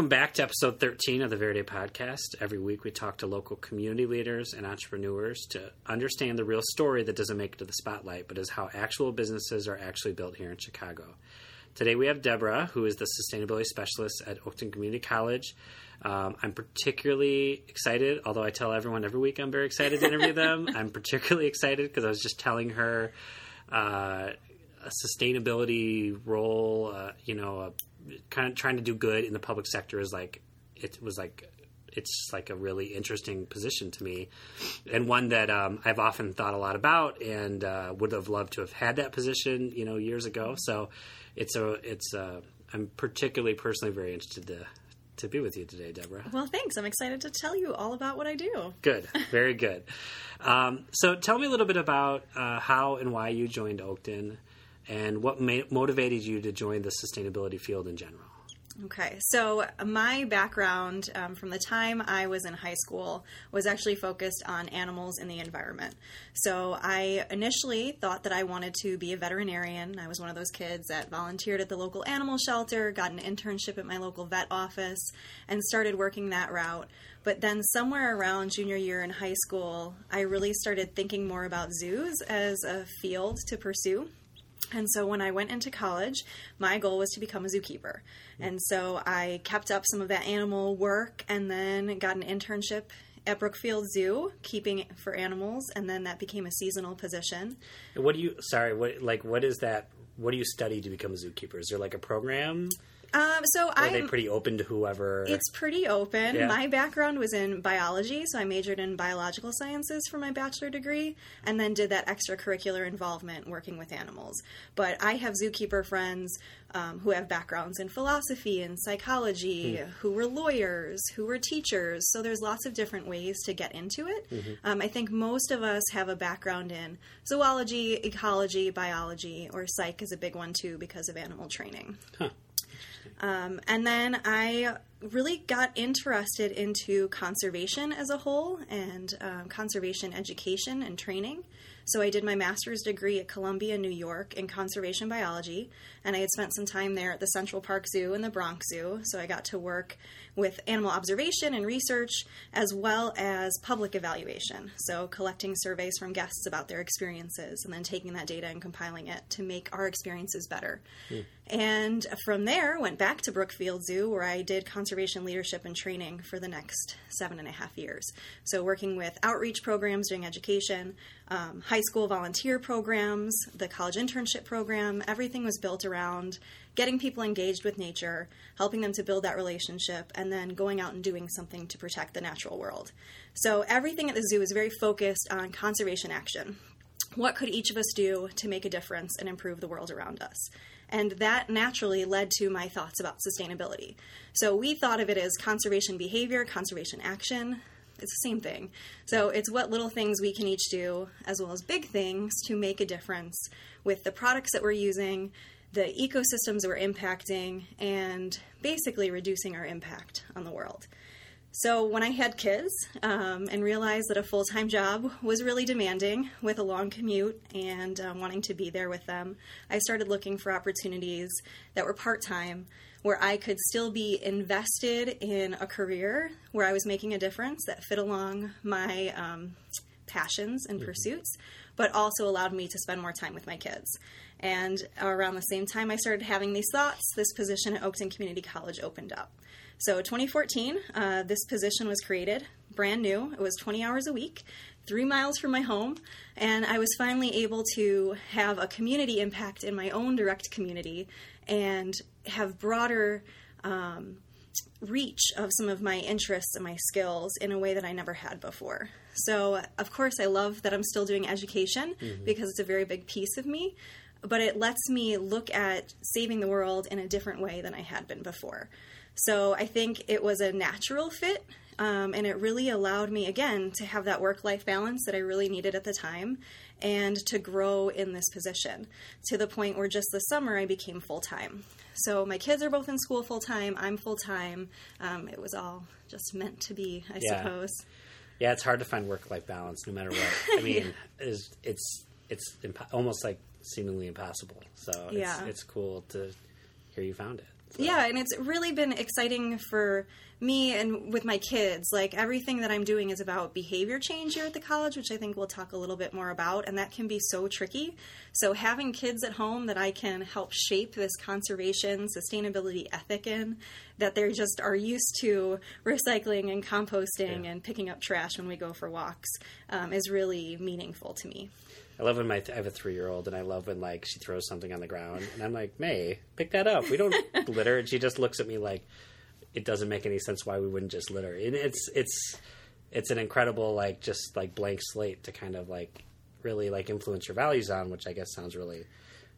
Welcome back to episode 13 of the Verde podcast. Every week we talk to local community leaders and entrepreneurs to understand the real story that doesn't make it to the spotlight, but is how actual businesses are actually built here in Chicago. Today we have Debra, who is the sustainability specialist at Oakton Community College. Um, I'm particularly excited, although I tell everyone every week I'm very excited to interview them. I'm particularly excited because I was just telling her uh, a sustainability role, uh, you know, a kind of trying to do good in the public sector is like it was like it's like a really interesting position to me and one that um, I've often thought a lot about and uh, would have loved to have had that position you know years ago. So it's a it's a I'm particularly personally very interested to to be with you today Debra. Well thanks. I'm excited to tell you all about what I do. Good. Very good. Um, so tell me a little bit about uh, how and why you joined Oakton and what ma- motivated you to join the sustainability field in general? Okay, so my background um, from the time I was in high school was actually focused on animals and the environment. So I initially thought that I wanted to be a veterinarian. I was one of those kids that volunteered at the local animal shelter, got an internship at my local vet office, and started working that route. But then, somewhere around junior year in high school, I really started thinking more about zoos as a field to pursue. And so when I went into college, my goal was to become a zookeeper. Mm-hmm. And so I kept up some of that animal work and then got an internship at Brookfield Zoo, keeping for animals, and then that became a seasonal position. What do you? Sorry, what like what is that? What do you study to become a zookeeper? Is there like a program? Um, so I they pretty open to whoever. It's pretty open. Yeah. My background was in biology, so I majored in biological sciences for my bachelor degree, and then did that extracurricular involvement working with animals. But I have zookeeper friends um, who have backgrounds in philosophy and psychology, mm. who were lawyers, who were teachers. So there's lots of different ways to get into it. Mm-hmm. Um, I think most of us have a background in zoology, ecology, biology, or psych is a big one too because of animal training. Huh. Um, and then I really got interested into conservation as a whole and um, conservation education and training. So I did my master's degree at Columbia, New York in conservation biology, and I had spent some time there at the Central Park Zoo and the Bronx Zoo. So I got to work with animal observation and research as well as public evaluation. So collecting surveys from guests about their experiences and then taking that data and compiling it to make our experiences better. Mm. And from there, went back to Brookfield Zoo where I did conservation leadership and training for the next seven and a half years. So working with outreach programs, doing education, um, high school volunteer programs, the college internship program. Everything was built around getting people engaged with nature, helping them to build that relationship, and then going out and doing something to protect the natural world. So everything at the zoo is very focused on conservation action. What could each of us do to make a difference and improve the world around us? And that naturally led to my thoughts about sustainability. So we thought of it as conservation behavior, conservation action. It's the same thing. So it's what little things we can each do, as well as big things, to make a difference with the products that we're using, the ecosystems we're impacting, and basically reducing our impact on the world. So, when I had kids um, and realized that a full time job was really demanding with a long commute and uh, wanting to be there with them, I started looking for opportunities that were part time where I could still be invested in a career where I was making a difference that fit along my um, passions and mm-hmm. pursuits, but also allowed me to spend more time with my kids. And around the same time I started having these thoughts, this position at Oakton Community College opened up. So 2014, uh, this position was created, brand new. It was 20 hours a week, three miles from my home, and I was finally able to have a community impact in my own direct community and have broader um, reach of some of my interests and my skills in a way that I never had before. So, of course, I love that I'm still doing education mm-hmm. because it's a very big piece of me, but it lets me look at saving the world in a different way than I had been before. So, I think it was a natural fit. Um, and it really allowed me, again, to have that work life balance that I really needed at the time and to grow in this position to the point where just this summer I became full time. So my kids are both in school full time. I'm full time. Um, it was all just meant to be, I yeah. suppose. Yeah, it's hard to find work life balance no matter what. I mean, yeah. it's it's it's impo- almost like seemingly impossible. So it's, yeah. it's cool to hear you found it. So. Yeah, and it's really been exciting for me and with my kids, like everything that I'm doing is about behavior change here at the college, which I think we'll talk a little bit more about, and that can be so tricky. So having kids at home that I can help shape this conservation, sustainability ethic in, that they just are used to recycling and composting yeah. and picking up trash when we go for walks, um, is really meaningful to me. I love when my th- I have a three year old, and I love when like she throws something on the ground, and I'm like, May, pick that up. We don't litter, and she just looks at me like it doesn't make any sense why we wouldn't just litter. And it's it's it's an incredible like just like blank slate to kind of like really like influence your values on, which I guess sounds really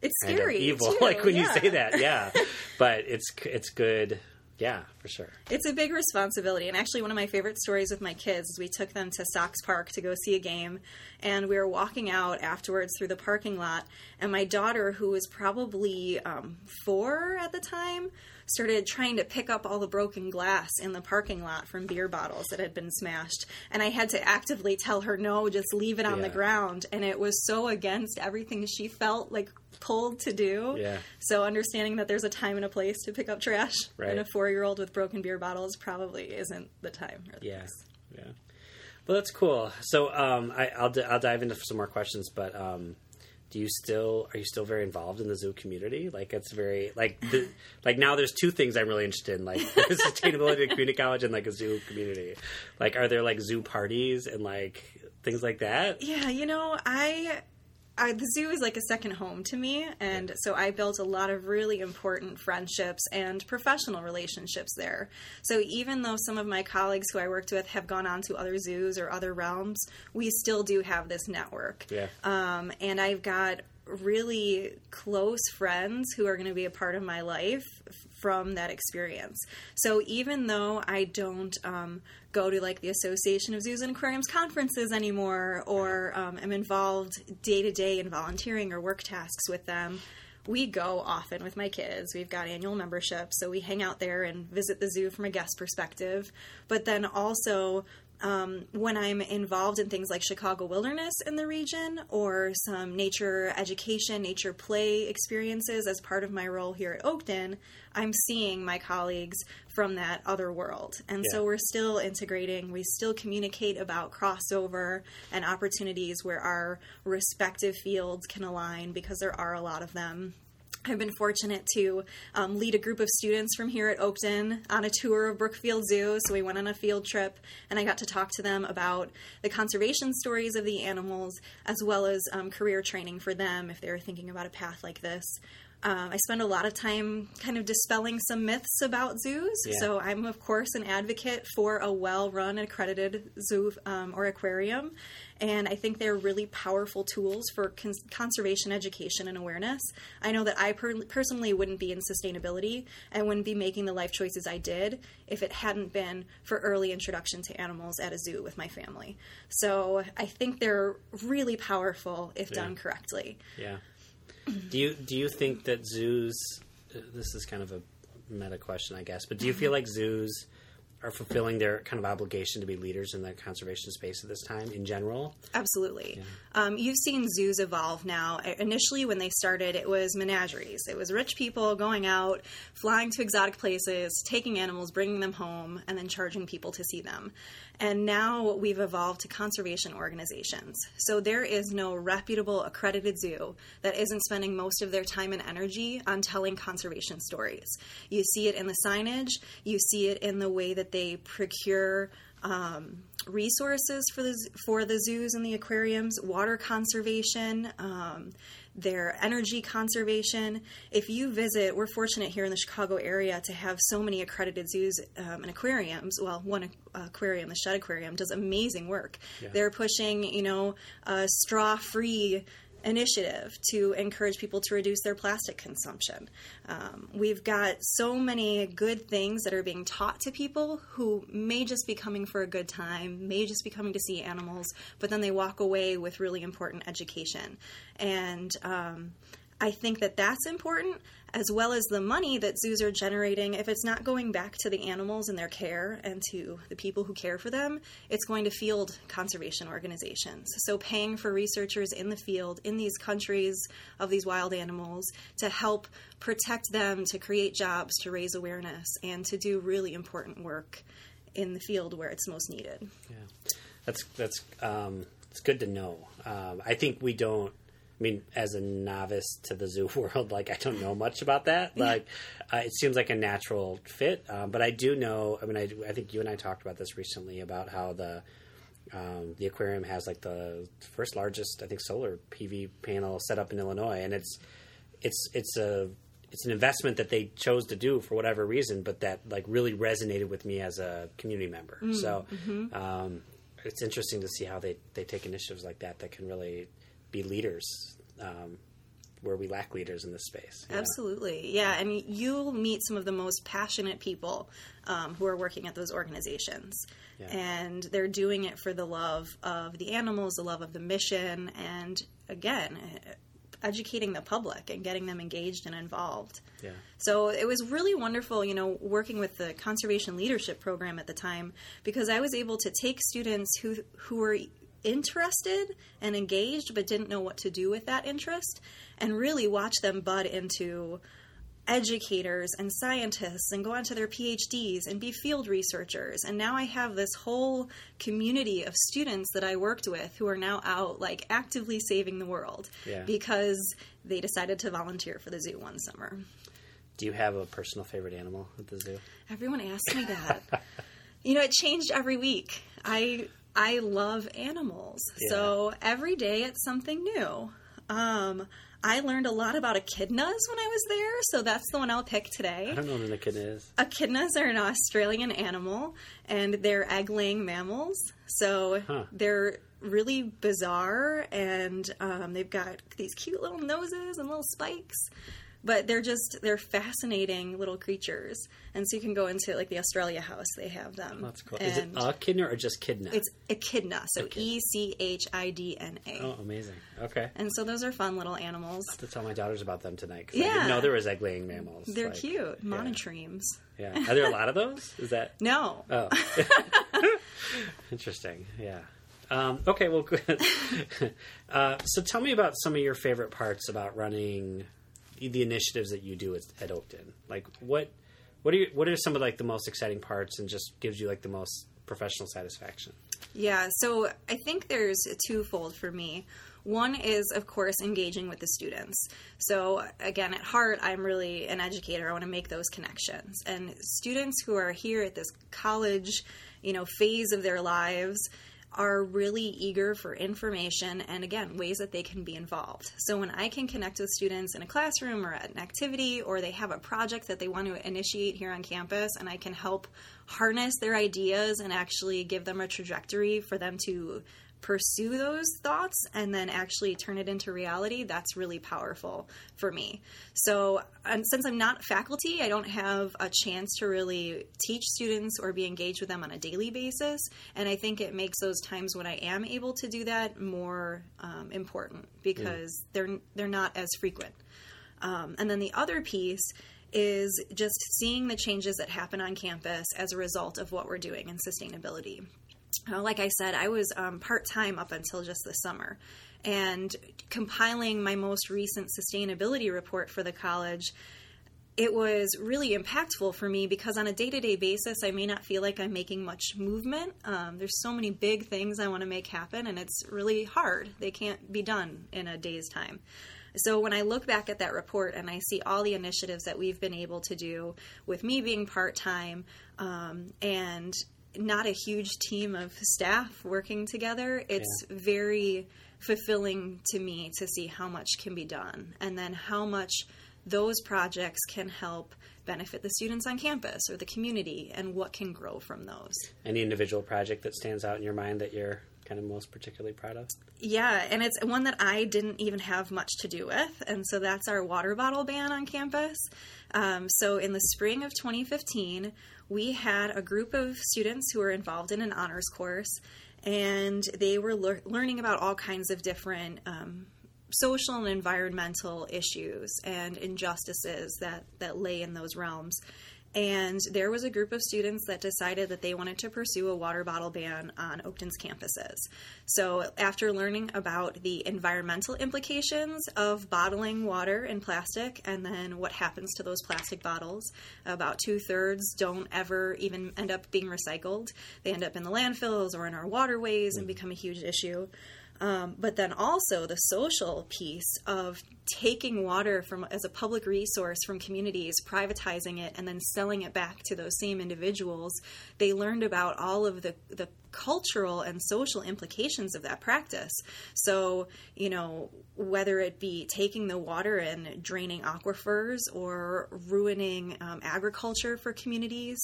it's scary evil too. like when yeah. you say that yeah but it's it's good yeah for sure. It's a big responsibility and actually one of my favorite stories with my kids is we took them to sox park to go see a game and we were walking out afterwards through the parking lot and my daughter who was probably um, four at the time started trying to pick up all the broken glass in the parking lot from beer bottles that had been smashed. And I had to actively tell her, no, just leave it on yeah. the ground. And it was so against everything she felt like pulled to do. Yeah. So understanding that there's a time and a place to pick up trash right. and a four year old with broken beer bottles probably isn't the time. or The yeah. Place. Yeah. Well, that's cool. So um, I, will d- I'll dive into some more questions, but um, do you still are you still very involved in the zoo community? Like it's very like the, like now there's two things I'm really interested in, like sustainability at community college and like a zoo community. Like are there like zoo parties and like things like that? Yeah, you know, I I, the zoo is like a second home to me, and so I built a lot of really important friendships and professional relationships there. So even though some of my colleagues who I worked with have gone on to other zoos or other realms, we still do have this network. Yeah. Um, and I've got really close friends who are going to be a part of my life from that experience. So even though I don't um, go to like the Association of Zoos and Aquariums conferences anymore, or um, am involved day to day in volunteering or work tasks with them, we go often with my kids. We've got annual memberships, so we hang out there and visit the zoo from a guest perspective. But then also um, when I'm involved in things like Chicago Wilderness in the region or some nature education, nature play experiences as part of my role here at Oakton, I'm seeing my colleagues from that other world. And yeah. so we're still integrating, we still communicate about crossover and opportunities where our respective fields can align because there are a lot of them. I've been fortunate to um, lead a group of students from here at Oakton on a tour of Brookfield Zoo. So we went on a field trip and I got to talk to them about the conservation stories of the animals as well as um, career training for them if they were thinking about a path like this. Um, I spend a lot of time kind of dispelling some myths about zoos. Yeah. So I'm, of course, an advocate for a well run, accredited zoo um, or aquarium. And I think they're really powerful tools for cons- conservation education and awareness. I know that I per- personally wouldn't be in sustainability and wouldn't be making the life choices I did if it hadn't been for early introduction to animals at a zoo with my family. So I think they're really powerful if yeah. done correctly. Yeah do you do you think that zoos? Uh, this is kind of a meta question, I guess, but do you feel like zoos are fulfilling their kind of obligation to be leaders in the conservation space at this time in general? Absolutely. Yeah. Um, you've seen zoos evolve now. Initially, when they started, it was menageries. It was rich people going out, flying to exotic places, taking animals, bringing them home, and then charging people to see them. And now we've evolved to conservation organizations. So there is no reputable accredited zoo that isn't spending most of their time and energy on telling conservation stories. You see it in the signage, you see it in the way that they procure um, resources for the for the zoos and the aquariums, water conservation, um, their energy conservation. If you visit, we're fortunate here in the Chicago area to have so many accredited zoos um, and aquariums. Well, one aquarium, the Shedd Aquarium, does amazing work. Yeah. They're pushing, you know, straw-free initiative to encourage people to reduce their plastic consumption. Um, we've got so many good things that are being taught to people who may just be coming for a good time, may just be coming to see animals, but then they walk away with really important education. And um, I think that that's important, as well as the money that zoos are generating. If it's not going back to the animals and their care and to the people who care for them, it's going to field conservation organizations. So, paying for researchers in the field in these countries of these wild animals to help protect them, to create jobs, to raise awareness, and to do really important work in the field where it's most needed. Yeah, that's that's um, it's good to know. Um, I think we don't I mean, as a novice to the zoo world, like I don't know much about that. Like, uh, it seems like a natural fit, um, but I do know. I mean, I, I think you and I talked about this recently about how the um, the aquarium has like the first largest, I think, solar PV panel set up in Illinois, and it's it's it's a it's an investment that they chose to do for whatever reason, but that like really resonated with me as a community member. Mm, so mm-hmm. um, it's interesting to see how they they take initiatives like that that can really be leaders um, where we lack leaders in this space. Absolutely, yeah. And you'll meet some of the most passionate people um, who are working at those organizations. Yeah. And they're doing it for the love of the animals, the love of the mission, and again, educating the public and getting them engaged and involved. Yeah. So it was really wonderful, you know, working with the conservation leadership program at the time because I was able to take students who who were interested and engaged but didn't know what to do with that interest and really watch them bud into educators and scientists and go on to their PhDs and be field researchers. And now I have this whole community of students that I worked with who are now out like actively saving the world yeah. because they decided to volunteer for the zoo one summer. Do you have a personal favorite animal at the zoo? Everyone asks me that. you know, it changed every week. I I love animals. Yeah. So every day it's something new. Um, I learned a lot about echidnas when I was there, so that's the one I'll pick today. I don't know what an echidna is. Echidnas are an Australian animal, and they're egg-laying mammals. So huh. they're really bizarre, and um, they've got these cute little noses and little spikes but they're just they're fascinating little creatures. And so you can go into like the australia house they have them. That's cool. And is it echidna or just kidna it's echidna so e-c-h-i-d-n-a oh amazing. Okay. And so those are fun little animals. I have to tell my daughters about them tonight because yeah. i didn't know there was egg laying mammals they're like, cute. monotremes. Yeah. yeah are there a lot of those? Is that no. Oh. Interesting. Yeah. Um, okay, well, good. uh, so tell me about some of your favorite parts about running the initiatives that you do at, at Oakton? Like what what are you, what are some of like the most exciting parts and just gives you like the most professional satisfaction? Yeah, so I think there's twofold for me. One is, of course, engaging with the students. So, again, at heart, I'm really an educator. I want to make those connections. And students who are here at this college, you know, phase of their lives, are really eager for information and again ways that they can be involved. So when i can connect with students in a classroom or at an activity or they have a project that they want to initiate here on campus and i can help harness their ideas and actually give them a trajectory for them to pursue those thoughts and then actually turn it into reality, that's really powerful for me. So, and since I'm not faculty, I don't have a chance to really teach students or be engaged with them on a daily basis. And I think it makes those times when I am able to do that more um, important because mm. they're they're not as frequent. Um, and then the other piece is just seeing the changes that happen on campus as a result of what we're doing in sustainability. Uh, like I said, I was um, part time up until just this summer. And compiling my most recent sustainability report for the college, it was really impactful for me because on a day to day basis, I may not feel like I'm making much movement. Um, there's so many big things I want to make happen, and it's really hard. They can't be done in a day's time. So when I look back at that report and I see all the initiatives that we've been able to do with me being part time um, and not a huge team of staff working together. It's yeah. very fulfilling to me to see how much can be done and then how much those projects can help benefit the students on campus or the community and what can grow from those. Any individual project that stands out in your mind that you're kind of most particularly proud of? Yeah, and it's one that I didn't even have much to do with, and so that's our water bottle ban on campus. Um, so in the spring of 2015, we had a group of students who were involved in an honors course, and they were learning about all kinds of different um, social and environmental issues and injustices that, that lay in those realms. And there was a group of students that decided that they wanted to pursue a water bottle ban on Oakton's campuses. So, after learning about the environmental implications of bottling water in plastic and then what happens to those plastic bottles, about two thirds don't ever even end up being recycled. They end up in the landfills or in our waterways and hmm. become a huge issue. Um, but then also the social piece of taking water from as a public resource from communities, privatizing it, and then selling it back to those same individuals. They learned about all of the the cultural and social implications of that practice. So, you know, whether it be taking the water and draining aquifers or ruining um, agriculture for communities,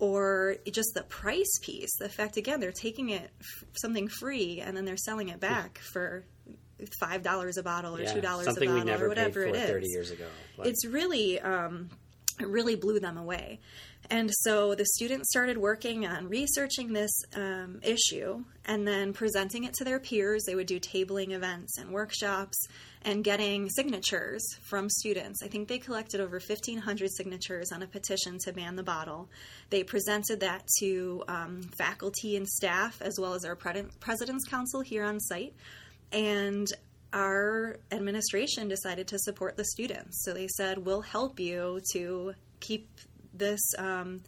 or just the price piece. The fact again, they're taking it f- something free and then they're selling it back for five dollars a bottle or Yeah, two dollars a bottle never or whatever paid for is. 30 years ago. But- It's really um, it really blew them away. And so the students started working on researching this um, issue and then presenting it to their peers. They would do tabling events and workshops and getting signatures from students. I think they collected over 1,500 signatures on a petition to ban the bottle. They presented that to um, faculty and staff as well as our President's Council here on site. And our administration decided to support the students. So they said, "We'll help you to keep this um,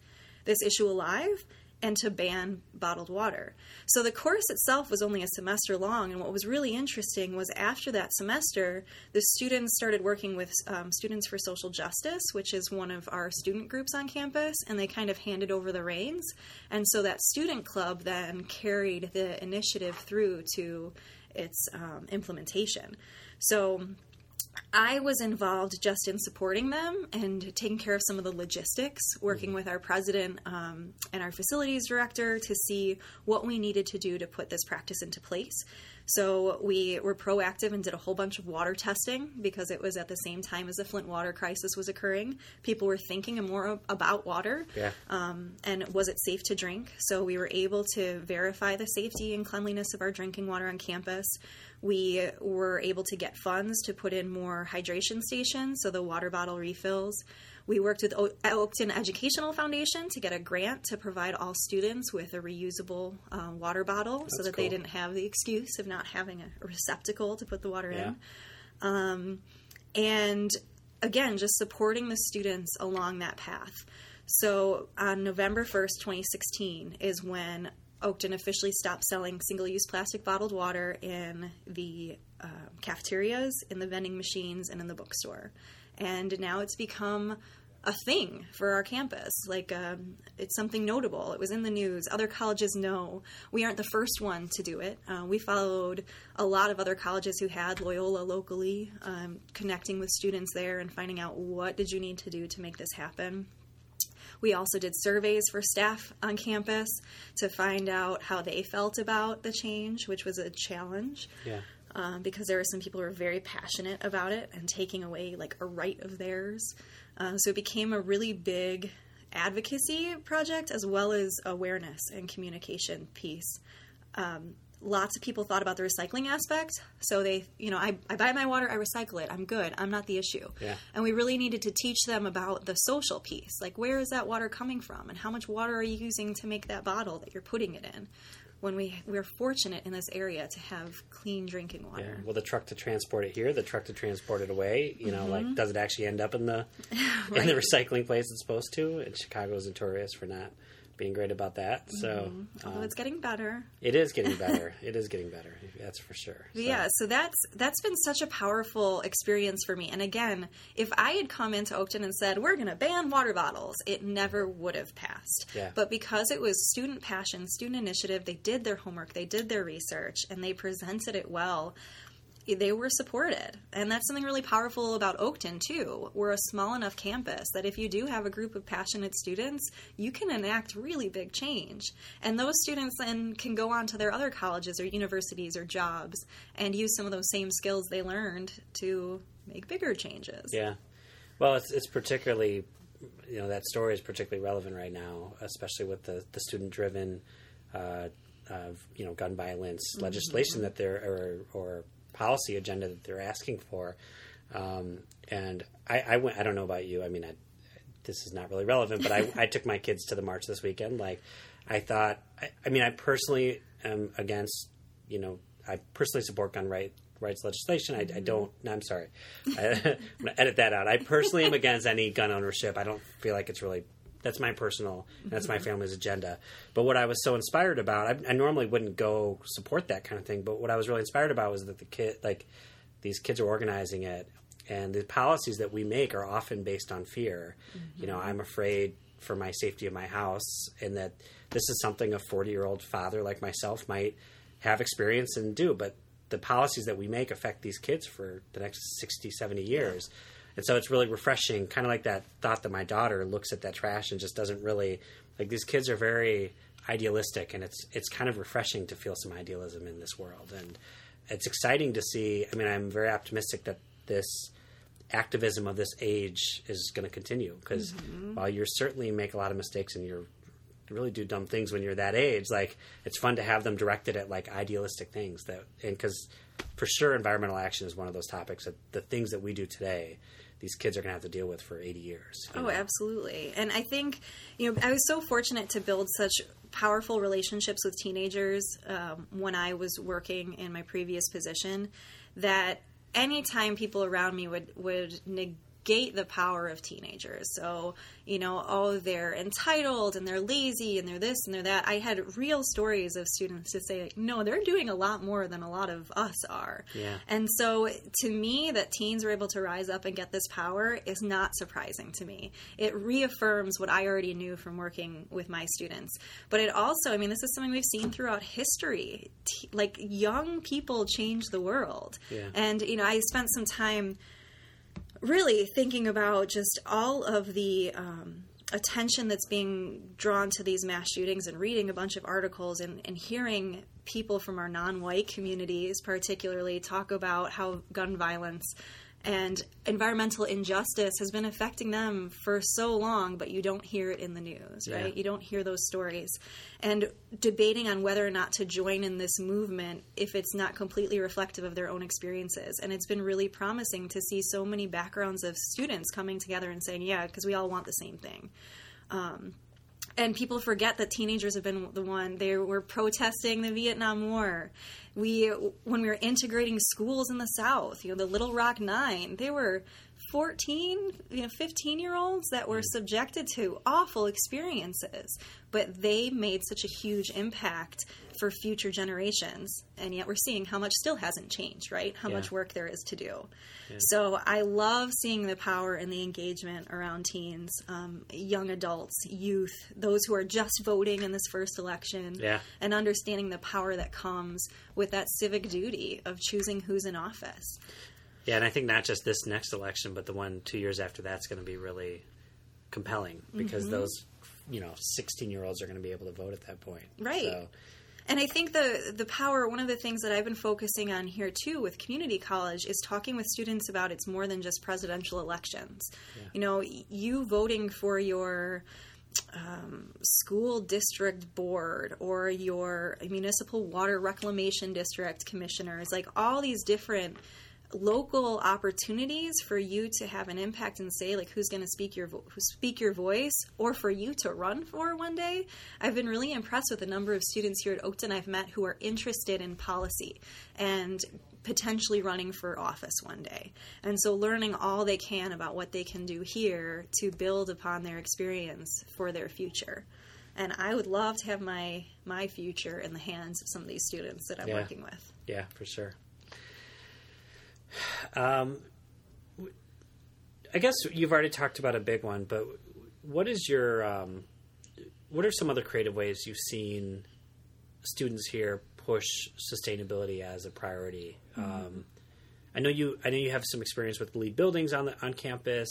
this issue alive and to ban bottled water." So the course itself was only a semester long, and what was really interesting was after that semester, the students started working with um, Students for Social Justice, which is one of our student groups on campus, and they kind of handed over the reins. And so that student club then carried the initiative through to its um, implementation. So I was involved just in supporting them and taking care of some of the logistics, working with our president um, and our facilities director to see what we needed to do to put this practice into place. So we were proactive and did a whole bunch of water testing because it was at the same time as the Flint water crisis was occurring. People were thinking more about water yeah. um, and was it safe to drink? So we were able to verify the safety and cleanliness of our drinking water on campus. We were able to get funds to put in more hydration stations, so the water bottle refills. We worked with o- Oakton Educational Foundation to get a grant to provide all students with a reusable uh, water bottle so that they didn't have the excuse of not having a receptacle to put the water Yeah. in. Um, and again, just supporting the students along that path. So on November 1st, 2016, is when Oakton officially stopped selling single use plastic bottled water in the uh, cafeterias, in the vending machines, and in the bookstore. And now it's become a thing for our campus. Like, um, it's something notable. It was in the news. Other colleges know. We aren't the first one to do it. Uh, we followed a lot of other colleges who had Loyola locally, um, connecting with students there and finding out what did you need to do to make this happen. We also did surveys for staff on campus to find out how they felt about the change, which was a challenge Yeah. Um, because there were some people who were very passionate about it and taking away like a right of theirs. Uh, so it became a really big advocacy project as well as awareness and communication piece. Um, lots of people thought about the recycling aspect. So they, you know, I, I buy my water, I recycle it, I'm good, I'm not the issue. Yeah. And we really needed to teach them about the social piece. Like, where is that water coming from? And how much water are you using to make that bottle that you're putting it in? When we, we're fortunate in this area to have clean drinking Yeah. water. Well, the truck to transport it here, the truck to transport it away. You know, Mm-hmm. like does it actually end up in the in the recycling place it's supposed to? And Chicago's notorious for not being great about that. So Although um, it's getting better. it is getting better. it is getting better. That's for sure. So, yeah, so that's that's been such a powerful experience for me. And again, if I had come into Oakton and said we're going to ban water bottles, it never would have passed. Yeah. But because it was student passion, student initiative, they did their homework, they did their research, and they presented it well. They were supported, and that's something really powerful about Oakton too. We're a small enough campus that if you do have a group of passionate students, you can enact really big change. And those students then can go on to their other colleges or universities or jobs and use some of those same skills they learned to make bigger changes. Yeah. Well, it's it's particularly you know that story is particularly relevant right now, especially with the the student driven uh, uh, you know gun violence Mm-hmm. legislation that there are or or policy agenda that they're asking for. Um, and I, I went. I don't know about you. I mean, I, this is not really relevant, but I, I took my kids to the march this weekend. Like, I thought. I, I mean, I personally am against. You know, I personally support gun right rights legislation. I, I mm-hmm. don't. No, I'm sorry. I, am going to edit that out. I personally am against any gun ownership. I don't feel like it's really. That's my personal. That's my mm-hmm. family's agenda. But what I was so inspired about, I, I normally wouldn't go support that kind of thing. But what I was really inspired about was that the kid, like these kids, are organizing it, and the policies that we make are often based on fear. Mm-hmm. You know, I'm afraid for my safety of my house, and that this is something a 40 year old father like myself might have experience and do. But the policies that we make affect these kids for the next 60, 70 years. And so it's really refreshing, kind of like that thought that my daughter looks at that trash and just doesn't really like these kids are very idealistic and it's it's kind of refreshing to feel some idealism in this world and it's exciting to see I mean I'm very optimistic that this activism of this age is going to continue because mm-hmm. while you certainly make a lot of mistakes and you're really do dumb things when you're that age. Like it's fun to have them directed at like idealistic things that, and because for sure environmental action is one of those topics that the things that we do today, these kids are going to have to deal with for 80 years. Oh, know? absolutely. And I think, you know, I was so fortunate to build such powerful relationships with teenagers um, when I was working in my previous position that anytime people around me would, would negate negate the power of teenagers. So, you know, oh, they're entitled and they're lazy and they're this and they're that. I had real stories of students to say, like, no, they're doing a lot more than a lot of us are. Yeah. And so, to me, that teens were able to rise up and get this power is not surprising to me. It reaffirms what I already knew from working with my students. But it also, I mean, this is something we've seen throughout history. T- like, young people change the world. Yeah. And, you know, I spent some time really thinking about just all of the um, attention that's being drawn to these mass shootings and reading a bunch of articles and, and hearing people from our non white communities, particularly, talk about how gun violence and environmental injustice has been affecting them for so long, but you don't hear it in the news, right? You don't hear those stories. And debating on whether or not to join in this movement if it's not completely reflective of their own experiences. And it's been really promising to see so many backgrounds of students coming together and saying, yeah, because we all want the same thing. Um, and people forget that teenagers have been the one they were protesting the Vietnam War. We when we were integrating schools in the South, you know, the Little Rock 9, they were 14, you know, 15 year olds that were mm. subjected to awful experiences, but they made such a huge impact for future generations. And yet we're seeing how much still hasn't changed, right? How yeah. much work there is to do. Yeah. So I love seeing the power and the engagement around teens, um, young adults, youth, those who are just voting in this first election, yeah. and understanding the power that comes with that civic duty of choosing who's in office. Yeah, and I think not just this next election, but the one two years after that's going to be really compelling because mm-hmm. those, you know, 16 year olds are going to be able to vote at that point. Right. So, and I think the the power one of the things that I've been focusing on here too with community college is talking with students about it's more than just presidential elections. Yeah. You know, you voting for your um, school district board or your municipal water reclamation district commissioners, like all these different local opportunities for you to have an impact and say like who's going to speak your vo- speak your voice or for you to run for one day i've been really impressed with the number of students here at oakton i've met who are interested in policy and potentially running for office one day. And so learning all they can about what they can do here to build upon their experience for their future. And I would love to have my my future in the hands of some of these students that I'm yeah. working with. Yeah, for sure. Um, I guess you've already talked about a big one, but what is your um, what are some other creative ways you've seen students here push sustainability as a priority? Mm-hmm. Um, I know you. I know you have some experience with LEED buildings on the on campus.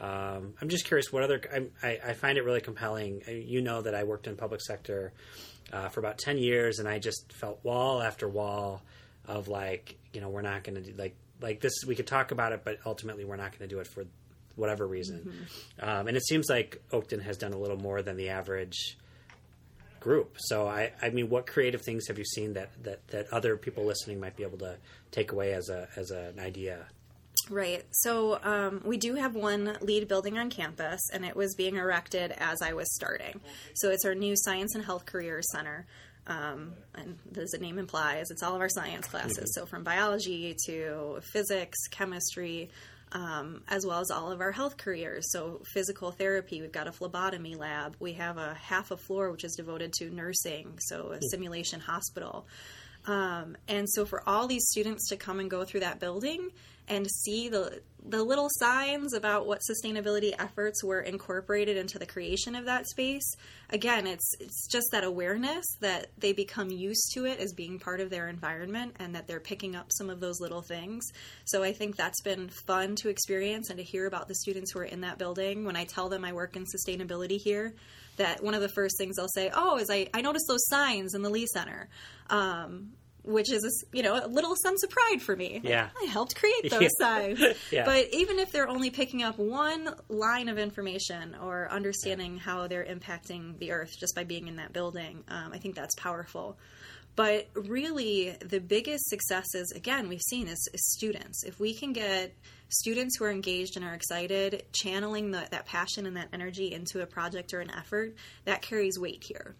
Um, I'm just curious what other. I, I, find it really compelling. You know that I worked in public sector uh, for about ten years, and I just felt wall after wall of like, you know, we're not going to do like like this we could talk about it but ultimately we're not going to do it for whatever reason mm-hmm. um, and it seems like oakton has done a little more than the average group. So I, I mean, what creative things have you seen that, that, that other people listening might be able to take away as a as an idea? Right. So um, we do have one LEED building on campus, and it was being erected as I was starting. So it's our new Science and Health Careers Center. Um, and as the name implies, it's all of our science classes. Mm-hmm. So from biology to physics, chemistry, um, as well as all of our health careers. So, physical therapy, we've got a phlebotomy lab. We have a half a floor which is devoted to nursing, so a simulation hospital. Um, and so, for all these students to come and go through that building and see the the little signs about what sustainability efforts were incorporated into the creation of that space again it's it's just that awareness that they become used to it as being part of their environment and that they're picking up some of those little things. So i think that's been fun to experience and to hear about the students who are in that building. When i tell them i work in sustainability here that one of the first things they'll say oh is i, I noticed those signs in the lee center um, which is a, you know a little sense of pride for me. Yeah, I helped create those yeah. signs. yeah. But even if they're only picking up one line of information or understanding how they're impacting the earth just by being in that building, um, I think that's powerful. But really, the biggest successes, again, we've seen is, is students. If we can get students who are engaged and are excited, channeling the, that passion and that energy into a project or an effort, that carries weight here.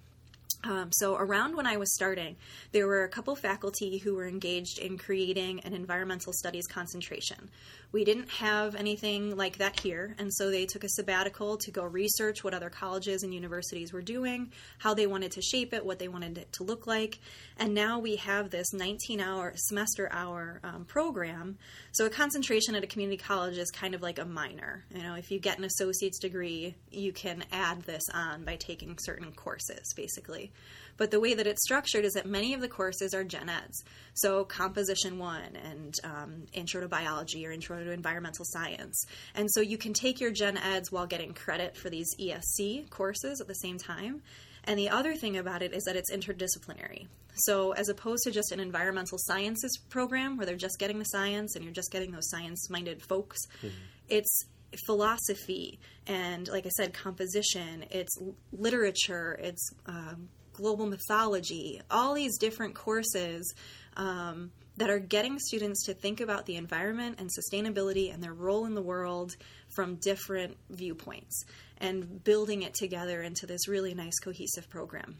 Um, so, around when I was starting, there were a couple faculty who were engaged in creating an environmental studies concentration. We didn't have anything like that here, and so they took a sabbatical to go research what other colleges and universities were doing, how they wanted to shape it, what they wanted it to look like. And now we have this 19 hour, semester hour um, program. So, a concentration at a community college is kind of like a minor. You know, if you get an associate's degree, you can add this on by taking certain courses, basically. But the way that it's structured is that many of the courses are gen eds. So, Composition 1 and um, Intro to Biology or Intro to Environmental Science. And so you can take your gen eds while getting credit for these ESC courses at the same time. And the other thing about it is that it's interdisciplinary. So, as opposed to just an environmental sciences program where they're just getting the science and you're just getting those science minded folks, mm-hmm. it's philosophy and, like I said, composition, it's literature, it's um, global mythology, all these different courses um, that are getting students to think about the environment and sustainability and their role in the world from different viewpoints and building it together into this really nice cohesive program.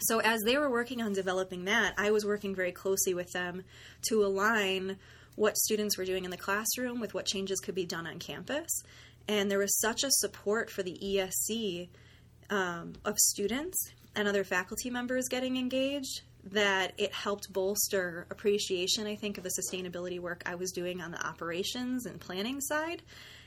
So, as they were working on developing that, I was working very closely with them to align what students were doing in the classroom with what changes could be done on campus. And there was such a support for the ESC um, of students and other faculty members getting engaged that it helped bolster appreciation, I think, of the sustainability work I was doing on the operations and planning side.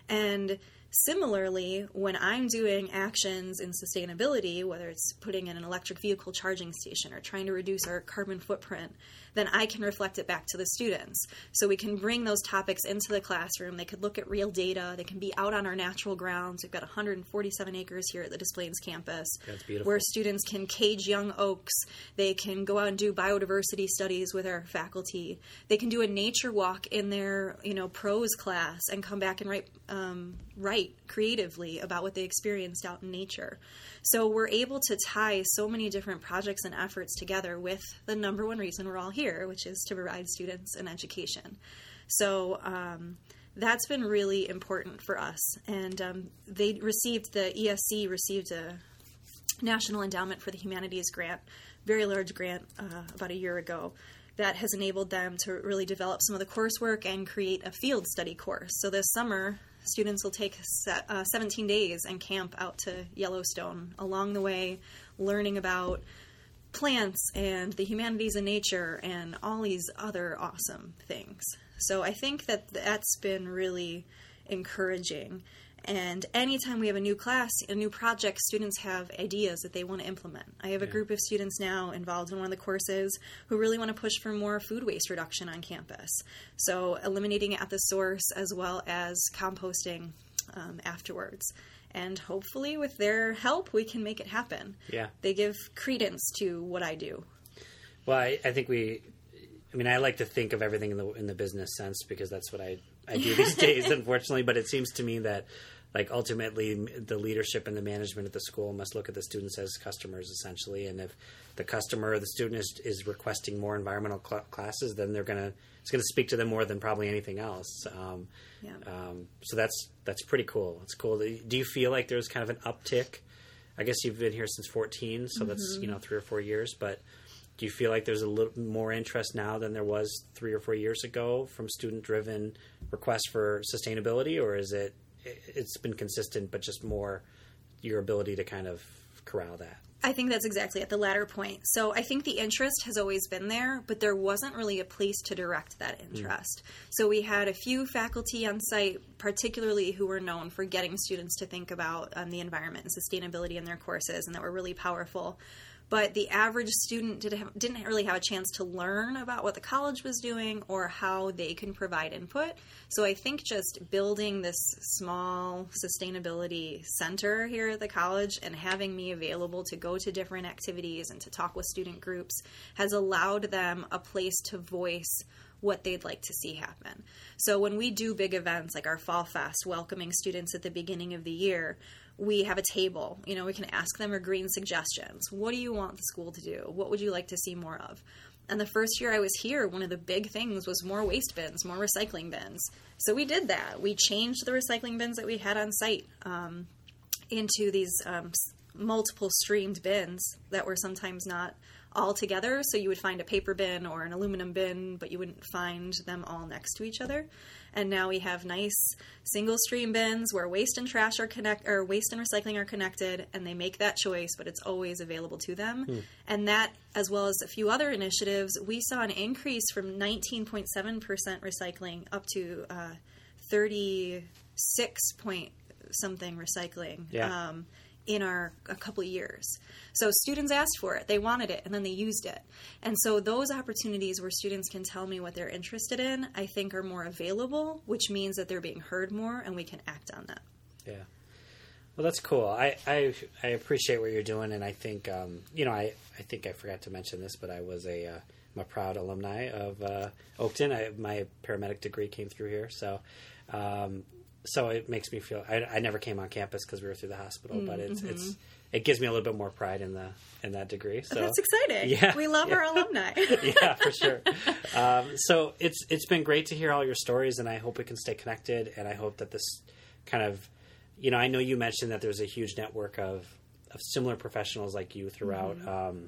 And Similarly, when I'm doing actions in sustainability, whether it's putting in an electric vehicle charging station or trying to reduce our carbon footprint, then I can reflect it back to the students. So we can bring those topics into the classroom. They could look at real data. They can be out on our natural grounds. We've got 147 acres here at the Des Plaines campus where students can cage young oaks. They can go out and do biodiversity studies with our faculty. They can do a nature walk in their, you know, prose class and come back and write um, write creatively about what they experienced out in nature. So we're able to tie so many different projects and efforts together with the number one reason we're all here, which is to provide students an education. So um, that's been really important for us. And um, they received, the ESC received a National Endowment for the Humanities grant, very large grant uh, about a year ago that has enabled them to really develop some of the coursework and create a field study course. So this summer, students will take uh, 17 days and camp out to Yellowstone. Along the way, learning about plants and the humanities and nature and all these other awesome things. So I think that that's been really encouraging. And anytime we have a new class, a new project, students have ideas that they want to implement. I have a group of students now involved in one of the courses who really want to push for more food waste reduction on campus. So, eliminating it at the source as well as composting um, afterwards. And hopefully, with their help, we can make it happen. Yeah. They give credence to what I do. Well, I, I think we I mean, I like to think of everything in the in the business sense because that's what I I do these days, unfortunately. But it seems to me that like ultimately the leadership and the management of the school must look at the students as customers essentially and if the customer or the student is, is requesting more environmental cl- classes then they're going to it's going to speak to them more than probably anything else um, yeah. um, so that's that's pretty cool it's cool do you feel like there's kind of an uptick i guess you've been here since 14 so mm-hmm. that's you know three or four years but do you feel like there's a little more interest now than there was three or four years ago from student driven requests for sustainability or is it it's been consistent, but just more your ability to kind of corral that. I think that's exactly at the latter point. So I think the interest has always been there, but there wasn't really a place to direct that mm. interest. Mm. So we had a few faculty on site, particularly who were known for getting students to think about um, the environment and sustainability in their courses, and that were really powerful but the average student did have, didn't really have a chance to learn about what the college was doing or how they can provide input. So I think just building this small sustainability center here at the college and having me available to go to different activities and to talk with student groups has allowed them a place to voice what they'd like to see happen. So when we do big events like our Fall Fest, welcoming students at the beginning of the year, we have a table. You know, we can ask them green suggestions. What do you want the school to do? What would you like to see more of? And the first year I was here, one of the big things was more waste bins, more recycling bins. So we did that. We changed the recycling bins that we had on site um, into these um, multiple streamed bins that were sometimes not all together. So you would find a paper bin or an aluminum bin, but you wouldn't find them all next to each other and now we have nice single stream bins where waste and trash are connect or waste and recycling are connected and they make that choice but it's always available to them hmm. and that as well as a few other initiatives we saw an increase from 19.7% recycling up to uh, 36 point something recycling yeah. um, in our a couple years. So students asked for it, they wanted it, and then they used it. And so those opportunities where students can tell me what they're interested in, I think are more available, which means that they're being heard more and we can act on that. Yeah. Well, that's cool. I, I, I appreciate what you're doing, and I think um, you know I, I think I forgot to mention this, but I was a uh, I'm a proud alumni of uh, Oakton. I, my paramedic degree came through here, so um, so it makes me feel I, I never came on campus because we were through the hospital, but it's it's mm-hmm. it gives me a little bit more pride in the in that degree. So that's exciting. Yeah, we love yeah. our alumni. yeah, for sure. Um, so it's it's been great to hear all your stories, and I hope we can stay connected. And I hope that this kind of, you know, I know you mentioned that there's a huge network of of similar professionals like you throughout. Mm-hmm. Um,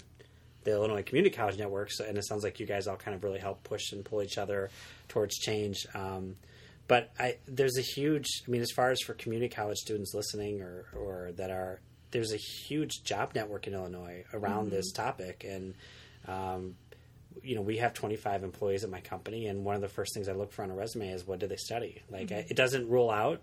the Illinois Community College networks, and it sounds like you guys all kind of really help push and pull each other towards change. Um, but I, there's a huge. I mean, as far as for community college students listening or or that are there's a huge job network in Illinois around mm-hmm. this topic, and um, you know we have 25 employees at my company, and one of the first things I look for on a resume is what do they study. Like mm-hmm. I, it doesn't rule out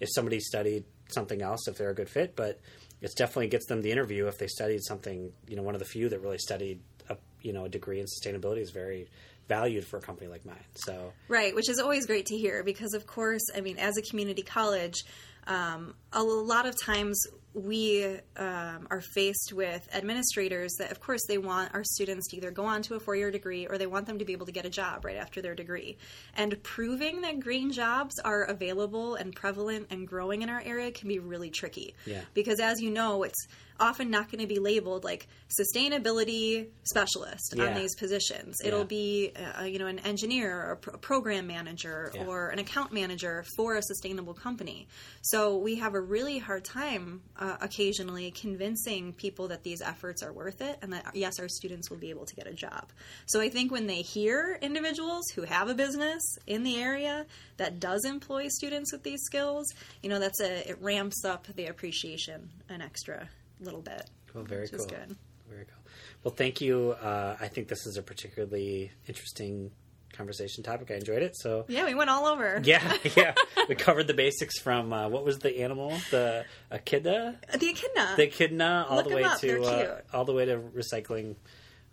if somebody studied something else if they're a good fit, but it definitely gets them the interview if they studied something. You know, one of the few that really studied a you know a degree in sustainability is very valued for a company like mine. So right, which is always great to hear because, of course, I mean, as a community college, um, a lot of times we um, are faced with administrators that, of course, they want our students to either go on to a four year degree or they want them to be able to get a job right after their degree. And proving that green jobs are available and prevalent and growing in our area can be really tricky. Yeah. Because, as you know, it's often not going to be labeled like sustainability specialist yeah. on these positions. It'll be, uh, you know, an engineer or a, program manager yeah. or an account manager for a sustainable company. So we have a really hard time uh, occasionally convincing people that these efforts are worth it and that yes, our students will be able to get a job. So I think when they hear individuals who have a business in the area that does employ students with these skills, you know, that's a it ramps up the appreciation an extra little bit. Well, very cool. good. Very cool. Well, thank you. Uh, I think this is a particularly interesting conversation topic. I enjoyed it. So yeah, we went all over. Yeah, yeah. we covered the basics from uh, what was the animal, the echidna, the echidna, the echidna, all Look the way to uh, all the way to recycling.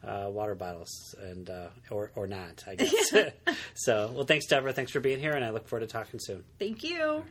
Uh, water bottles and uh, or or not, I guess. so, well, thanks, Debra. Thanks for being here, and I look forward to talking soon. Thank you.